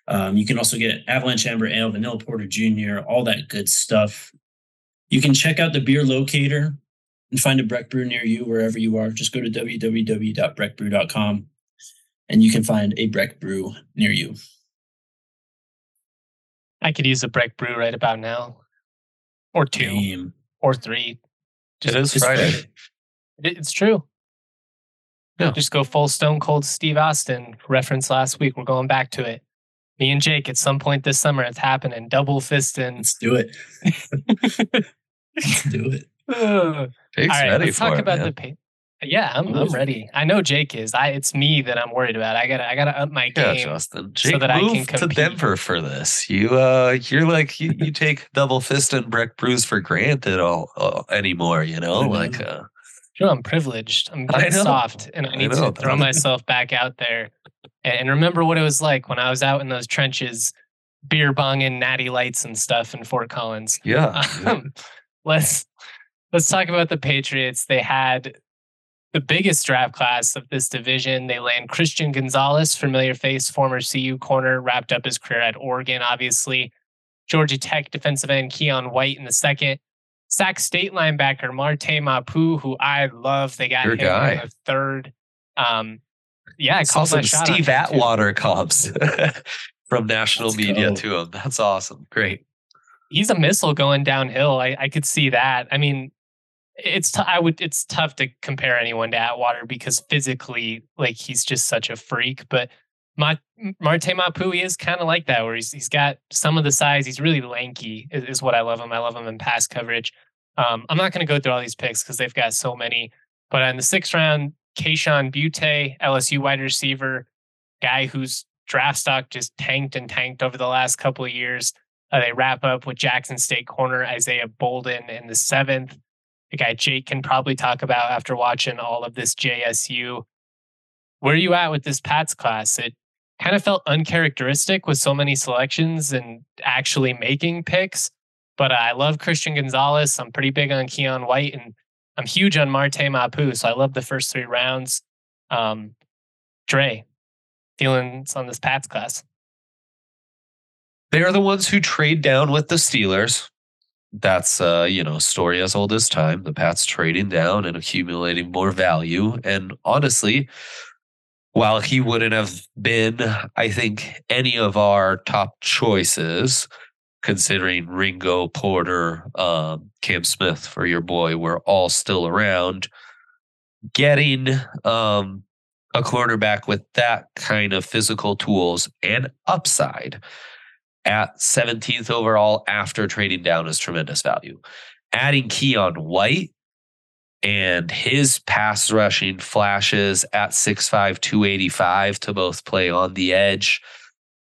Um, you can also get Avalanche Amber Ale, Vanilla Porter Jr., all that good stuff. You can check out the beer locator and find a Breck Brew near you wherever you are. Just go to www.breckbrew.com and you can find a Breck Brew near you. I could use a Breck Brew right about now, or two, Damn. or three. Just, it is Friday. It's true. Yeah. Just go full stone cold Steve Austin reference last week. We're going back to it. Me and Jake at some point this summer, it's happening. Double fisting. Let's do it. Let's do it. Jake's All right, ready let's talk it, about man. the. Yeah, I'm, I'm ready. I know Jake is. I it's me that I'm worried about. I gotta I gotta up my game. Yeah, Justin. Jake so that I can compete. to Denver for this. You uh you're like you, you take double fist and Breck Brews for granted all uh, anymore, you know? Like uh you know, I'm privileged. I'm soft and I need I to throw myself back out there and remember what it was like when I was out in those trenches, beer bonging natty lights and stuff in Fort Collins. Yeah. Um, let's let's talk about the Patriots. They had the biggest draft class of this division. They land Christian Gonzalez, familiar face, former CU corner, wrapped up his career at Oregon, obviously. Georgia Tech defensive end Keion White in the second. Sac State linebacker Marte Mapu, who I love. They got Your him guy. in the third. Um, yeah, I called some Steve Atwater comps from national Let's media go. to him. That's awesome. Great. He's a missile going downhill. I, I could see that. I mean, it's t- I would it's tough to compare anyone to Atwater because physically, like he's just such a freak. But Ma- Marte Mapu is kind of like that, where he's he's got some of the size. He's really lanky, is, is what I love him. I love him in pass coverage. Um, I'm not going to go through all these picks because they've got so many. But in the sixth round, Kayshon Boutte, LSU wide receiver, guy whose draft stock just tanked and tanked over the last couple of years. Uh, they wrap up with Jackson State corner Isaiah Bolden in the seventh a guy Jake can probably talk about after watching all of this JSU. Where are you at with this Pats class? It kind of felt uncharacteristic with so many selections and actually making picks. But I love Christian Gonzalez. I'm pretty big on Keion White and I'm huge on Marte Mapu. So I love the first three rounds. Um, Dre, feelings on this Pats class? They are the ones who trade down with the Steelers that's uh, you know, story as old as time. The Pats trading down and accumulating more value. And honestly, while he wouldn't have been, I think, any of our top choices, considering Ringo, Porter, um, Cam Smith for your boy, were all still around. Getting um, a cornerback with that kind of physical tools and upside at 17th overall after trading down is tremendous value. Adding Keion White and his pass rushing flashes at 6'5, 285 to both play on the edge.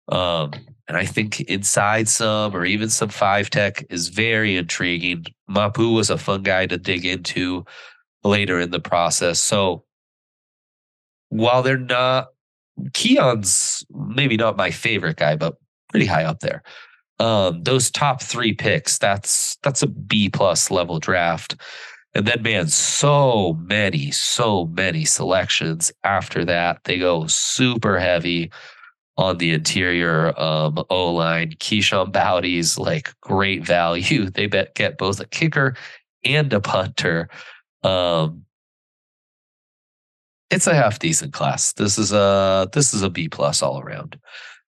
Um, and I think inside some or even some five tech is very intriguing. Mapu was a fun guy to dig into later in the process. So while they're not, Keion's maybe not my favorite guy, but pretty high up there. Um, those top three picks, that's that's a B plus level draft. And then, man, so many, so many selections after that. They go super heavy on the interior um, O line. Kayshon Boutte's like great value. They bet get both a kicker and a punter. Um, it's a half decent class. This is a this is a B plus all around.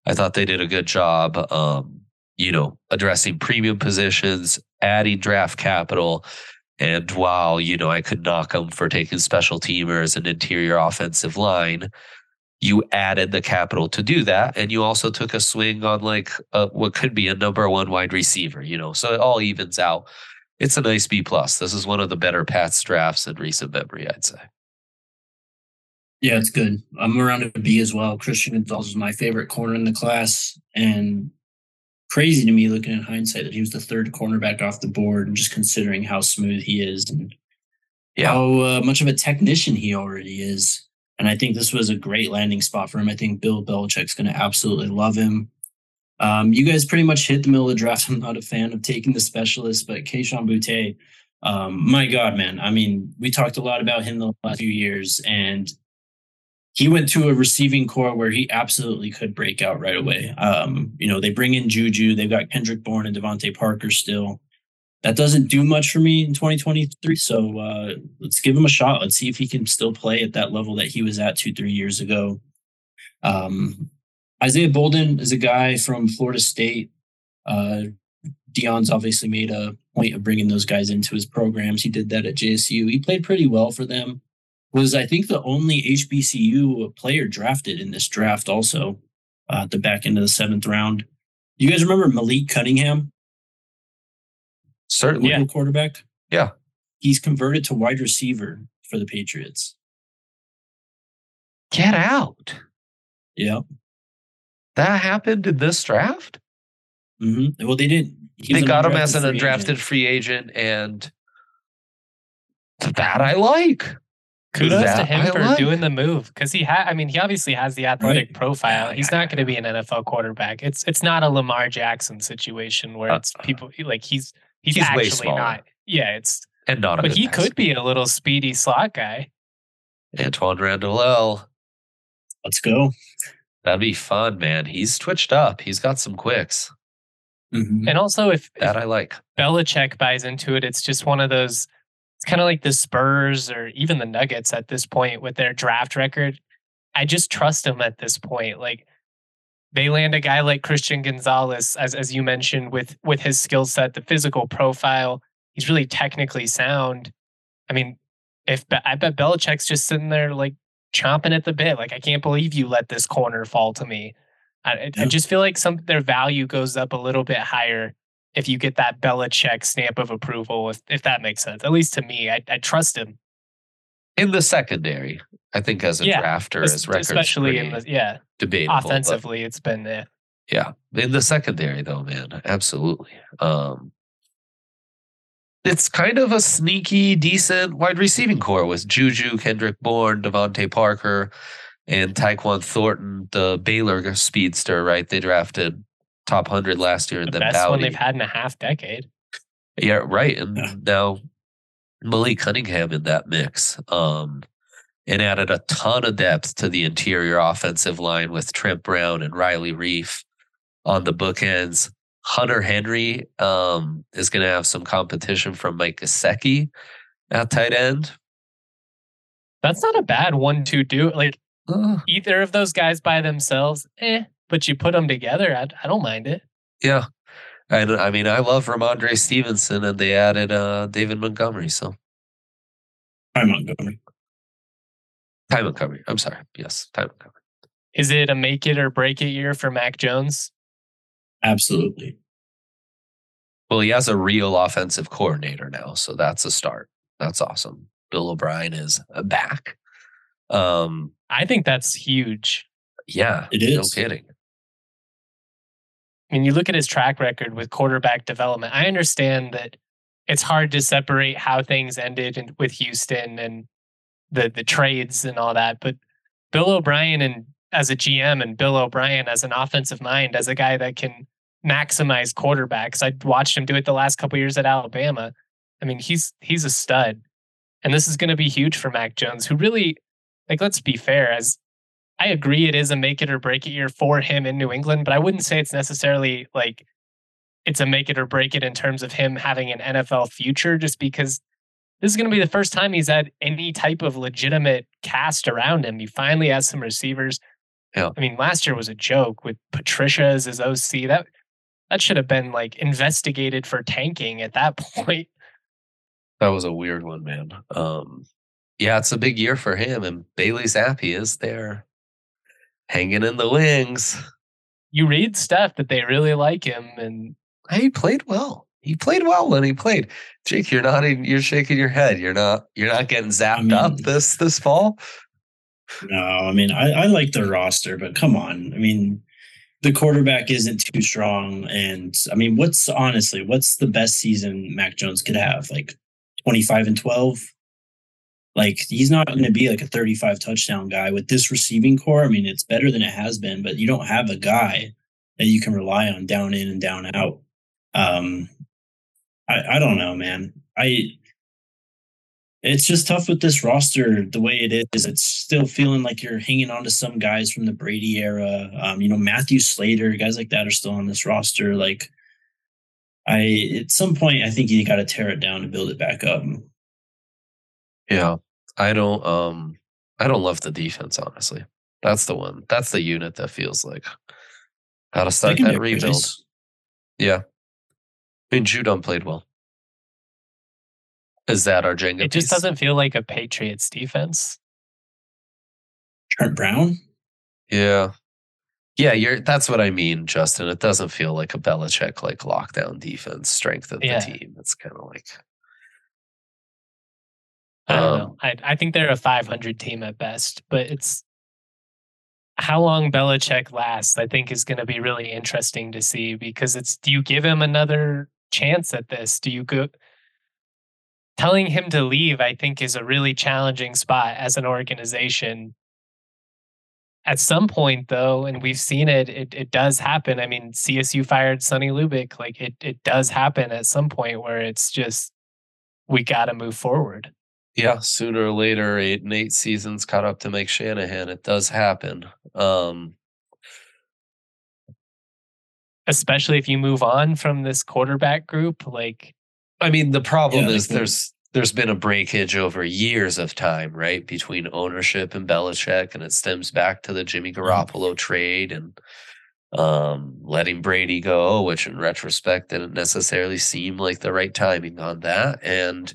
I thought they did a good job, um, you know, addressing premium positions, adding draft capital. And while, you know, I could knock them for taking special teamers and interior offensive line, you added the capital to do that. And you also took a swing on like a, what could be a number one wide receiver, you know, so it all evens out. It's a nice B plus. This is one of the better Pats drafts in recent memory, I'd say. Yeah, it's good. I'm around a B as well. Christian Gonzalez is my favorite corner in the class. And crazy to me looking in hindsight that he was the third cornerback off the board and just considering how smooth he is. And yeah. how uh, much of a technician he already is. And I think this was a great landing spot for him. I think Bill Belichick's going to absolutely love him. Um, you guys pretty much hit the middle of the draft. I'm not a fan of taking the specialist, but Kayshon Boutte, um, my God, man. I mean, we talked a lot about him the last few years, and he went to a receiving corps where he absolutely could break out right away. Um, you know, they bring in Juju, they've got Kendrick Bourne and DeVante Parker still. That doesn't do much for me in 2023. So uh, let's give him a shot. Let's see if he can still play at that level that he was at two, three years ago. Um, Isaiah Bolden is a guy from Florida State. Uh, Deion's obviously made a point of bringing those guys into his programs. He did that at JSU. He played pretty well for them was I think the only HBCU player drafted in this draft. Also, uh, at the back end of the seventh round. You guys remember Malik Cunningham? Certainly, yeah. quarterback. Yeah, he's converted to wide receiver for the Patriots. Get out. Yeah, that happened in this draft. Mm-hmm. Well, they didn't. They got him as an undrafted agent. free agent, and that I like. Kudos to him I for like. doing the move because he had. I mean, he obviously has the athletic right. profile. He's not going to be an NFL quarterback. It's it's not a Lamar Jackson situation where uh, it's people like he's he's, he's actually not. Yeah, it's and not. But he pass. could be a little speedy slot guy. Antwaan Randle El Let's go. That'd be fun, man. He's twitched up. He's got some quicks. Mm-hmm. And also, if that if I like, Belichick buys into it, it's just one of those it's kind of like the Spurs or even the Nuggets at this point with their draft record. I just trust them at this point. Like they land a guy like Christian Gonzalez, as as you mentioned, with with his skill set, the physical profile. He's really technically sound. I mean, if I bet Belichick's just sitting there like chomping at the bit, like I can't believe you let this corner fall to me. I, I just feel like some their value goes up a little bit higher if you get that Belichick stamp of approval, if, if that makes sense. At least to me, I, I trust him. In the secondary, I think as a yeah, drafter, as records especially in the yeah debatable. Offensively, it's been uh, yeah. In the secondary, though, man, absolutely. Um, it's kind of a sneaky, decent wide receiving corps with Juju, Kendrick Bourne, DeVante Parker, and Tyquan Thornton, the Baylor speedster. Right, they drafted top hundred last year in the, the best one they've had in a half decade. Yeah, right. And yeah. now Malik Cunningham in that mix. Um, and added a ton of depth to the interior offensive line with Trent Brown and Riley Reiff on the bookends. Hunter Henry um, is going to have some competition from Mike Gesicki at tight end. That's not a bad one-two do. Like uh, either of those guys by themselves, eh but you put them together, I, I don't mind it. Yeah. I, I mean, I love Rhamondre Stevenson, and they added uh, David Montgomery. So, Ty Montgomery. Ty Montgomery. I'm sorry. Yes, Ty Montgomery. Is it a make it or break it year for Mac Jones? Absolutely. Well, he has a real offensive coordinator now, so that's a start. That's awesome. Bill O'Brien is back. Um, I think that's huge. Yeah, it is. No kidding. I mean, you look at his track record with quarterback development. I understand that it's hard to separate how things ended in, with Houston and the the trades and all that, but Bill O'Brien and as a GM and Bill O'Brien as an offensive mind, as a guy that can maximize quarterbacks. I watched him do it the last couple years at Alabama. I mean, he's he's a stud. And this is going to be huge for Mac Jones, who really like let's be fair, as I agree it is a make it or break it year for him in New England, but I wouldn't say it's necessarily like it's a make it or break it in terms of him having an NFL future, just because this is going to be the first time he's had any type of legitimate cast around him. He finally has some receivers. Yeah. I mean, last year was a joke with Patricia as his OC. That that should have been like investigated for tanking at that point. That was a weird one, man. Um, yeah, it's a big year for him, and Bailey Zappe is there hanging in the wings. You read stuff that they really like him, and he played well. He played well when he played. Jake, you're not even, you're shaking your head. You're not you're not getting zapped I mean, up this this fall. No, I mean I, I like the roster, but come on. I mean, the quarterback isn't too strong. And I mean, what's honestly, what's the best season Mac Jones could have? Like 25 and 12? Like he's not going to be like a 35 touchdown guy with this receiving corps. I mean, it's better than it has been, but you don't have a guy that you can rely on down in and down out. Um, I, I don't know, man. I it's just tough with this roster the way it is. It's still feeling like you're hanging on to some guys from the Brady era. Um, you know, Matthew Slater, guys like that are still on this roster. Like, I at some point, I think you got to tear it down to build it back up. Yeah, I don't. Um, I don't love the defense. Honestly, that's the one. That's the unit that feels like how to start that rebuild. Yeah, I mean, Judon played well. Is that our Jenga? It just piece? doesn't feel like a Patriots defense. Trent Brown. Yeah, yeah. You're. That's what I mean, Justin. It doesn't feel like a Belichick like lockdown defense strength of yeah. the team. It's kind of like. I don't um, know. I, I think they're a 500 team at best, but it's how long Belichick lasts. I think is going to be really interesting to see because it's. Do you give him another chance at this? Do you go? telling him to leave, I think, is a really challenging spot as an organization. At some point, though, and we've seen it, it, it does happen. I mean, CSU fired Sonny Lubick. Like it, it does happen at some point where it's just we got to move forward. Yeah, sooner or later, eight and eight seasons caught up to Mike Shanahan. It does happen. Um, Especially if you move on from this quarterback group, like I mean, the problem yeah, is there's there's been a breakage over years of time, right, between ownership and Belichick, and it stems back to the Jimmy mm-hmm. Garoppolo trade and um, letting Brady go, which in retrospect didn't necessarily seem like the right timing on that. And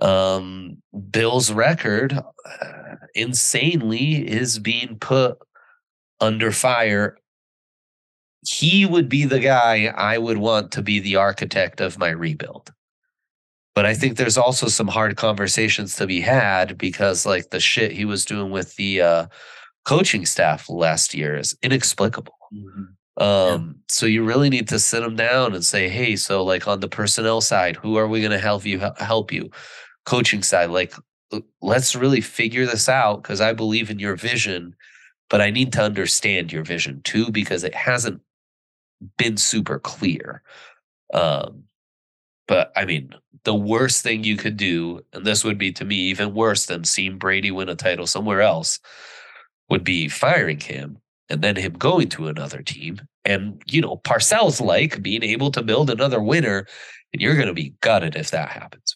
um, Bill's record, uh, insanely, is being put under fire. He would be the guy I would want to be the architect of my rebuild. But I think there's also some hard conversations to be had because like the shit he was doing with the uh, coaching staff last year is inexplicable. Mm-hmm. Um, yeah. so you really need to sit them down and say, hey, so like on the personnel side, who are we going to help you help you? Coaching side, like let's really figure this out because I believe in your vision, but I need to understand your vision too because it hasn't been super clear. Um, but I mean, the worst thing you could do, and this would be to me even worse than seeing Brady win a title somewhere else, would be firing him and then him going to another team. And, you know, Parcells like being able to build another winner, and you're going to be gutted if that happens.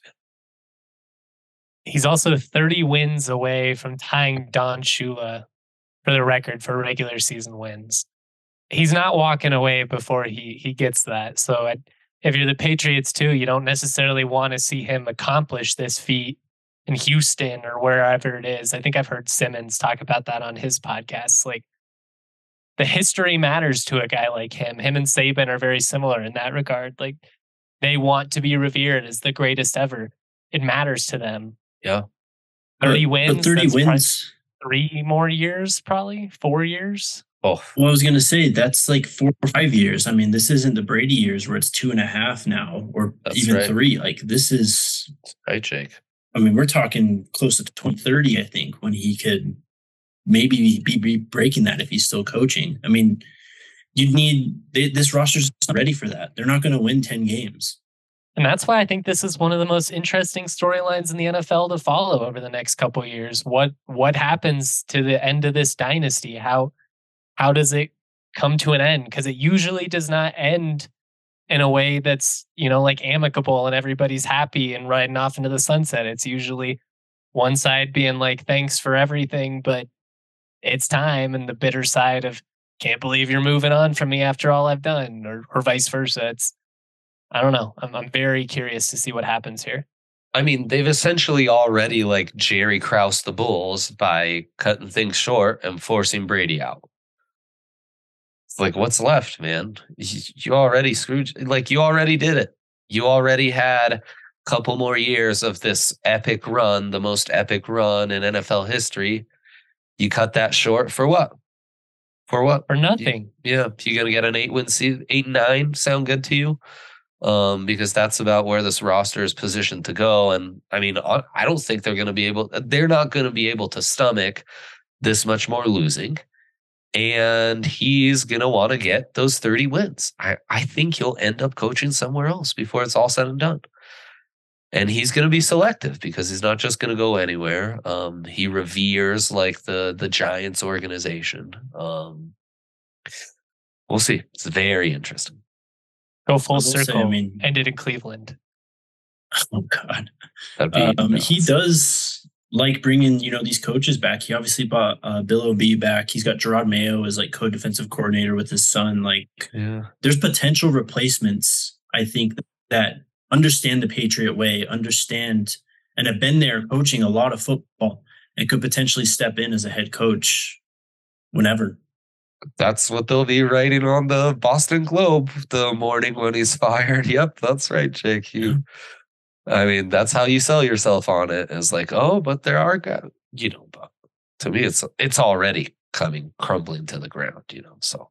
He's also 30 wins away from tying Don Shula for the record for regular season wins. He's not walking away before he he gets that. So I, if you're the Patriots too, you don't necessarily want to see him accomplish this feat in Houston or wherever it is. I think I've heard Simmons talk about that on his podcast. Like the history matters to a guy like him. Him and Saban are very similar in that regard. Like they want to be revered as the greatest ever. It matters to them. Yeah. 30 but, wins. But 30 wins. Three more years, probably four years. Oh. Well, I was going to say that's like four or five years. I mean, this isn't the Brady years where it's two and a half now, or that's even right. three. Like this is right, Jake. I mean, we're talking close to 2030, I think, when he could maybe be, be breaking that if he's still coaching. I mean, you'd need they, this roster's not ready for that. They're not going to win 10 games. And that's why I think this is one of the most interesting storylines in the NFL to follow over the next couple years. What what happens to the end of this dynasty? How how does it come to an end? Because it usually does not end in a way that's, you know, like amicable and everybody's happy and riding off into the sunset. It's usually one side being like, thanks for everything, but it's time. And the bitter side of, can't believe you're moving on from me after all I've done, or, or vice versa. It's, I don't know. I'm, I'm very curious to see what happens here. I mean, they've essentially already like Jerry Krause the Bulls by cutting things short and forcing Brady out It's like what's left, man? You already screwed like you already did it. You already had a couple more years of this epic run, the most epic run in NFL history. You cut that short for what? For what? For nothing. You, yeah, you gonna get an eight win season, eight and nine. Sound good to you? um, because that's about where this roster is positioned to go. And I mean, uh, I don't think they're going to be able, they're not going to be able to stomach this much more losing. And he's going to want to get those 30 wins. I, I think he'll end up coaching somewhere else before it's all said and done. And he's going to be selective because he's not just going to go anywhere. Um, he reveres like the the Giants organization. Um, we'll see. It's very interesting. Go full circle. Say, I mean, ended in Cleveland. Oh God, um, he does like bringing you know these coaches back. He obviously bought uh, Bill O'B back. He's got Jerod Mayo as like co-defensive coordinator with his son. Like, yeah. there's potential replacements. I think that understand the Patriot way, understand and have been there coaching a lot of football, and could potentially step in as a head coach whenever that's what they'll be writing on the Boston Globe the morning when he's fired. Yep, that's right, Jake. You, I mean, that's how you sell yourself on it. Is like, oh, but there are guys, you know. But to me, it's it's already coming crumbling to the ground, you know. So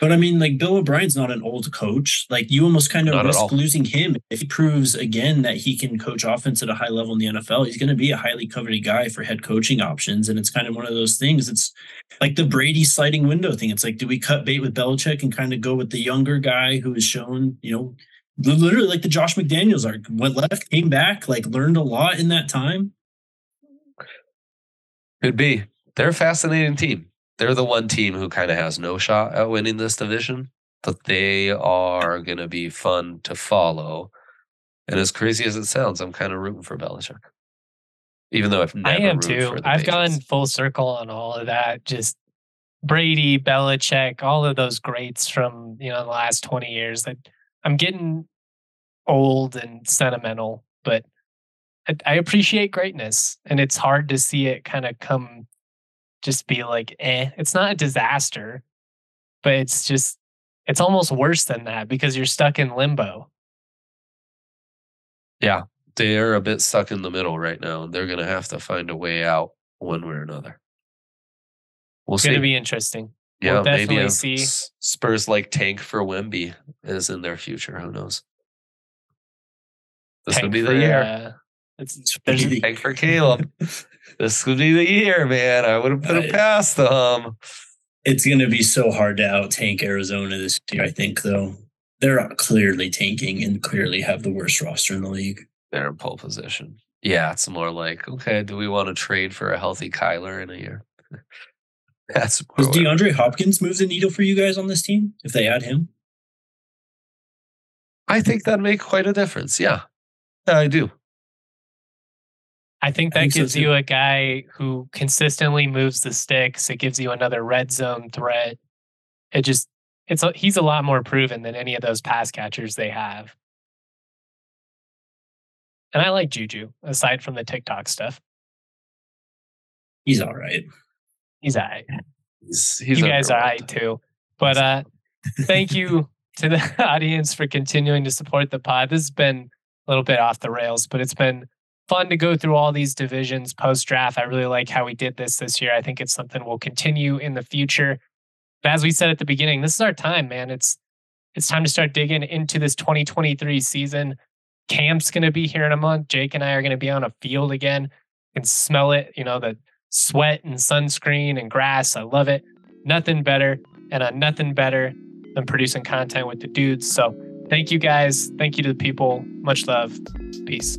but I mean, like Bill O'Brien's not an old coach. Like you almost kind of not risk losing him if he proves again that he can coach offense at a high level in the NFL. He's going to be a highly coveted guy for head coaching options, and it's kind of one of those things. It's like the Brady sliding window thing. It's like, do we cut bait with Belichick and kind of go with the younger guy who has shown, you know, literally like the Josh McDaniels are went left, came back, like learned a lot in that time. Could be. They're a fascinating team they're the one team who kind of has no shot at winning this division, but they are going to be fun to follow. And as crazy as it sounds, I'm kind of rooting for Belichick. Even though I've never I am too. I've gone full circle on all of that. Just Brady, Belichick, all of those greats from you know the last 20 years. That I'm getting old and sentimental, but I, I appreciate greatness, and it's hard to see it kind of come just be like, eh. It's not a disaster, but it's just, it's almost worse than that because you're stuck in limbo. Yeah, they're a bit stuck in the middle right now, and they're going to have to find a way out one way or another. We'll see. it's going to be interesting. Yeah, we'll maybe see. Spurs like tank for Wemby is in their future. Who knows? This tank would be the year. Uh, it's, tank for Caleb. this would be the year, man. I would have put it past them. It's going to be so hard to out tank Arizona this year, I think, though. They're clearly tanking and clearly have the worst roster in the league. They're in pole position. Yeah, it's more like, okay, do we want to trade for a healthy Kyler in a year? That's Does DeAndre Hopkins move the needle for you guys on this team if they add him? I think that'd make quite a difference. Yeah. Yeah, I do. I think that I think gives so you a guy who consistently moves the sticks. It gives you another red zone threat. It just it's a, he's a lot more proven than any of those pass catchers they have. And I like Juju aside from the TikTok stuff. He's all right. He's all right. He's, he's you guys are all right too. But uh thank you to the audience for continuing to support the pod. This has been a little bit off the rails, but it's been fun to go through all these divisions post draft. I really like how we did this this year. I think it's something we'll continue in the future. But as we said at the beginning, this is our time, man. It's it's time to start digging into this 2023 season. Camp's going to be here in a month. Jake and I are going to be on a field again. You can smell it, you know, the sweat and sunscreen and grass. I love it. Nothing better and uh, nothing better than producing content with the dudes. So thank you guys. Thank you to the people. Much love. Peace.